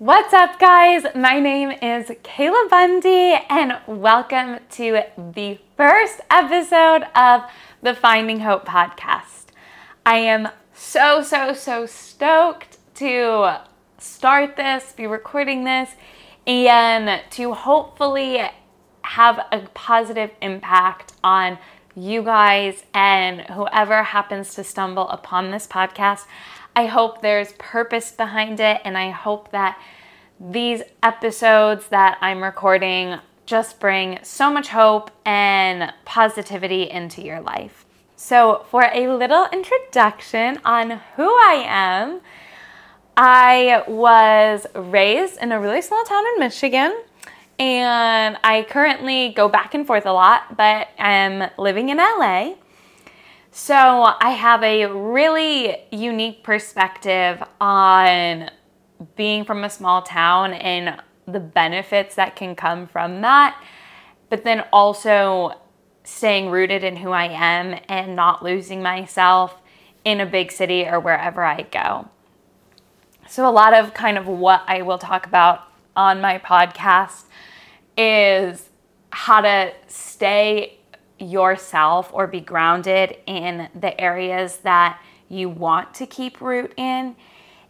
What's up, guys? My name is Kayla Bundy, and welcome to the first episode of the Finding Hope podcast. I am so, so, so stoked to start this, be recording this, and to hopefully have a positive impact on you guys and whoever happens to stumble upon this podcast. I hope there's purpose behind it, and I hope that these episodes that I'm recording just bring so much hope and positivity into your life. So, for a little introduction on who I am, I was raised in a really small town in Michigan and I currently go back and forth a lot, but I'm living in LA. So I have a really unique perspective on being from a small town and the benefits that can come from that, but then also staying rooted in who I am and not losing myself in a big city or wherever I go. So, a lot of kind of what I will talk about on my podcast is how to stay yourself or be grounded in the areas that you want to keep root in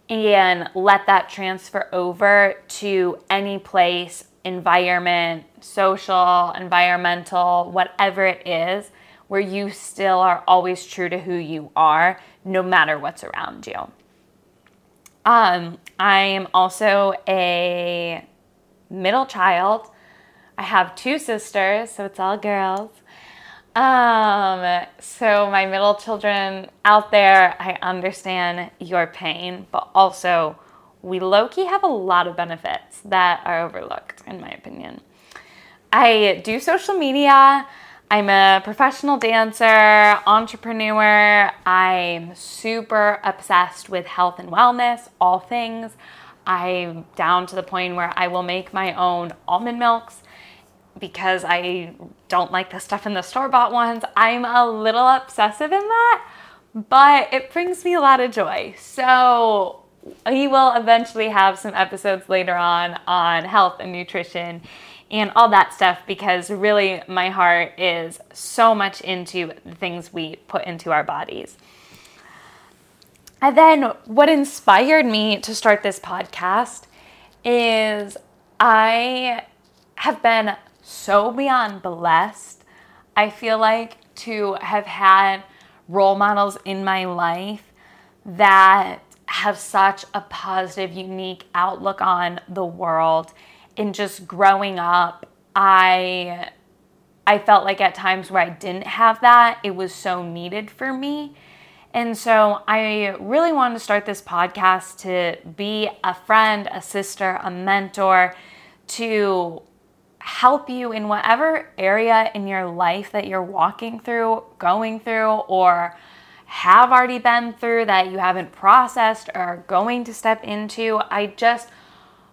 and let that transfer over to any place, environment, social, environmental, whatever it is, where you still are always true to who you are, no matter what's around you. Um, I am also a middle child. I have two sisters, so it's all girls. Um, so my middle children out there, I understand your pain, but also we low key have a lot of benefits that are overlooked, in my opinion. I do social media. I'm a professional dancer, entrepreneur. I'm super obsessed with health and wellness, all things. I'm down to the point where I will make my own almond milks because I don't like the stuff in the store bought ones. I'm a little obsessive in that, but it brings me a lot of joy. So, we will eventually have some episodes later on on health and nutrition and all that stuff because really my heart is so much into the things we put into our bodies. And then what inspired me to start this podcast is I have been so beyond blessed, I feel like, to have had role models in my life that have such a positive, unique outlook on the world. And just growing up, I I felt like at times where I didn't have that, it was so needed for me. And so I really wanted to start this podcast to be a friend, a sister, a mentor, to help you in whatever area in your life that you're walking through, going through, or have already been through that you haven't processed or are going to step into. I just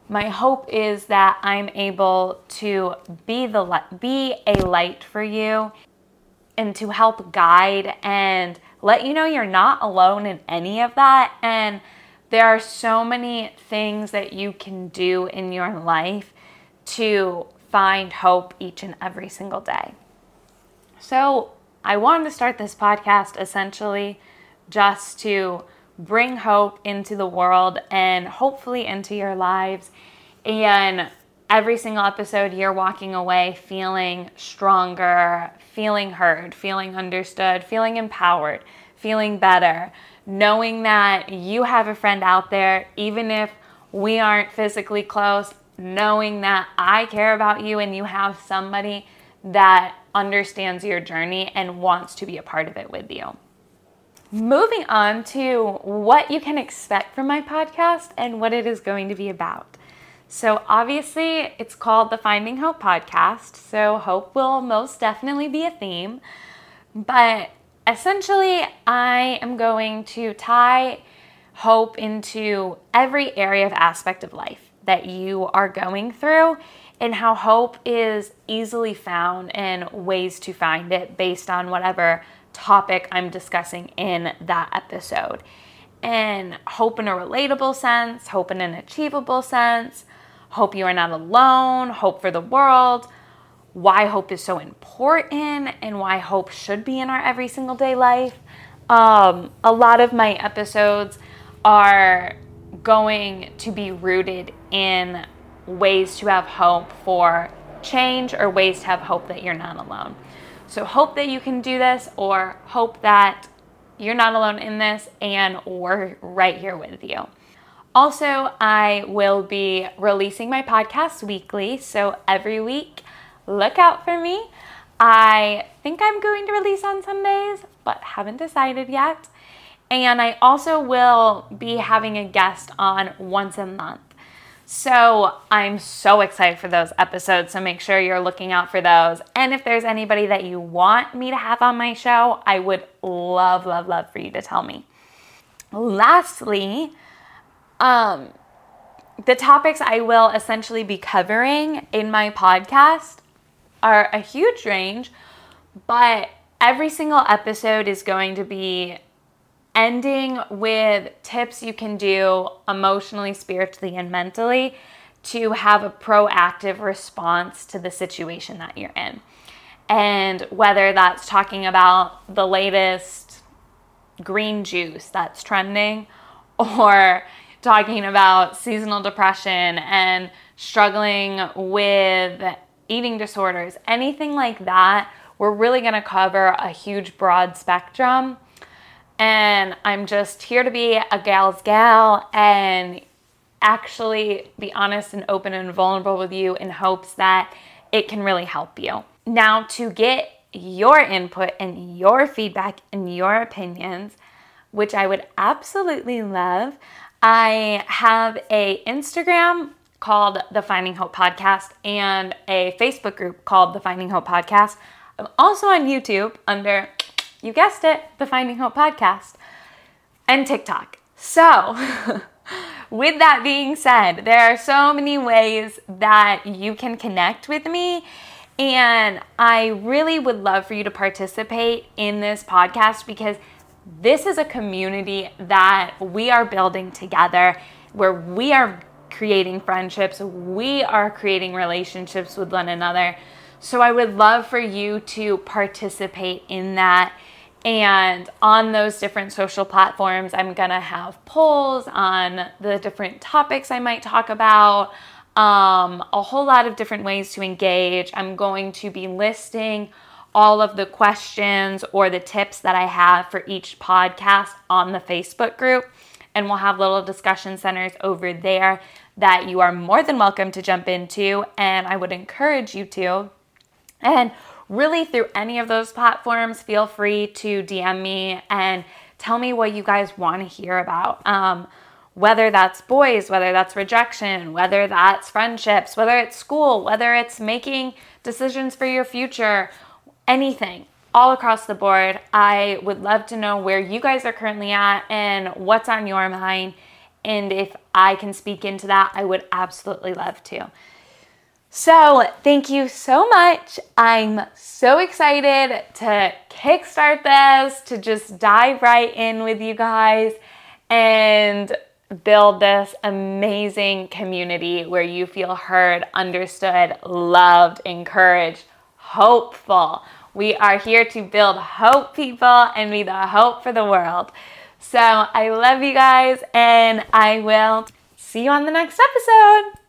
my hope is that I'm able to be the be a light for you and to help guide and let you know you're not alone in any of that and there are so many things that you can do in your life to find hope each and every single day. So, I wanted to start this podcast essentially just to bring hope into the world and hopefully into your lives. And every single episode, you're walking away feeling stronger, feeling heard, feeling understood, feeling empowered, feeling better, knowing that you have a friend out there, even if we aren't physically close, knowing that I care about you and you have somebody that understands your journey and wants to be a part of it with you. Moving on to what you can expect from my podcast and what it is going to be about. So, obviously, it's called the Finding Hope podcast. So, hope will most definitely be a theme. But essentially, I am going to tie hope into every area of aspect of life that you are going through and how hope is easily found and ways to find it based on whatever topic I'm discussing in that episode. and hope in a relatable sense, hope in an achievable sense, hope you are not alone, hope for the world, why hope is so important, and why hope should be in our every single day life. Um, a lot of my episodes are going to be rooted in ways to have hope for change or ways to have hope that you're not alone. So, hope that you can do this, or hope that you're not alone in this and we're right here with you. Also, I will be releasing my podcast weekly. So, every week, look out for me. I think I'm going to release on Sundays, but haven't decided yet. And I also will be having a guest on once a month. So I'm so excited for those episodes. So make sure you're looking out for those. And if there's anybody that you want me to have on my show, I would love, love, love for you to tell me. Lastly, um, the topics I will essentially be covering in my podcast are a huge range, but every single episode is going to be ending with tips you can do emotionally, spiritually, and mentally to have a proactive response to the situation that you're in. And whether that's talking about the latest green juice that's trending or talking about seasonal depression and struggling with eating disorders, anything like that, we're really going to cover a huge broad spectrum and I'm just here to be a gal's gal and actually be honest and open and vulnerable with you in hopes that it can really help you. Now, to get your input and your feedback and your opinions, which I would absolutely love, I have a Instagram called the Finding Hope Podcast and a Facebook group called the Finding Hope Podcast. I'm also on YouTube under you guessed it, the Finding Hope podcast, and TikTok. So, with that being said, there are so many ways that you can connect with me. And I really would love for you to participate in this podcast because this is a community that we are building together where we are creating friendships, we are creating relationships with one another. So I would love for you to participate in that. And on those different social platforms, I'm to have polls on the different topics I might talk about, um, a whole lot of different ways to engage. I'm going to be listing all of the questions or the tips that I have for each podcast on the Facebook group. And we'll have little discussion centers over there that you are more than welcome to jump into. And I would encourage you to. And really, through any of those platforms, feel free to DM me and tell me what you guys want to hear about. Um, whether that's boys, whether that's rejection, whether that's friendships, whether it's school, whether it's making decisions for your future, anything, all across the board. I would love to know where you guys are currently at and what's on your mind. And if I can speak into that, I would absolutely love to. So, thank you so much. I'm so excited to kickstart this, to just dive right in with you guys and build this amazing community where you feel heard, understood, loved, encouraged, hopeful. We are here to build hope, people, and be the hope for the world. So, I love you guys, and I will see you on the next episode.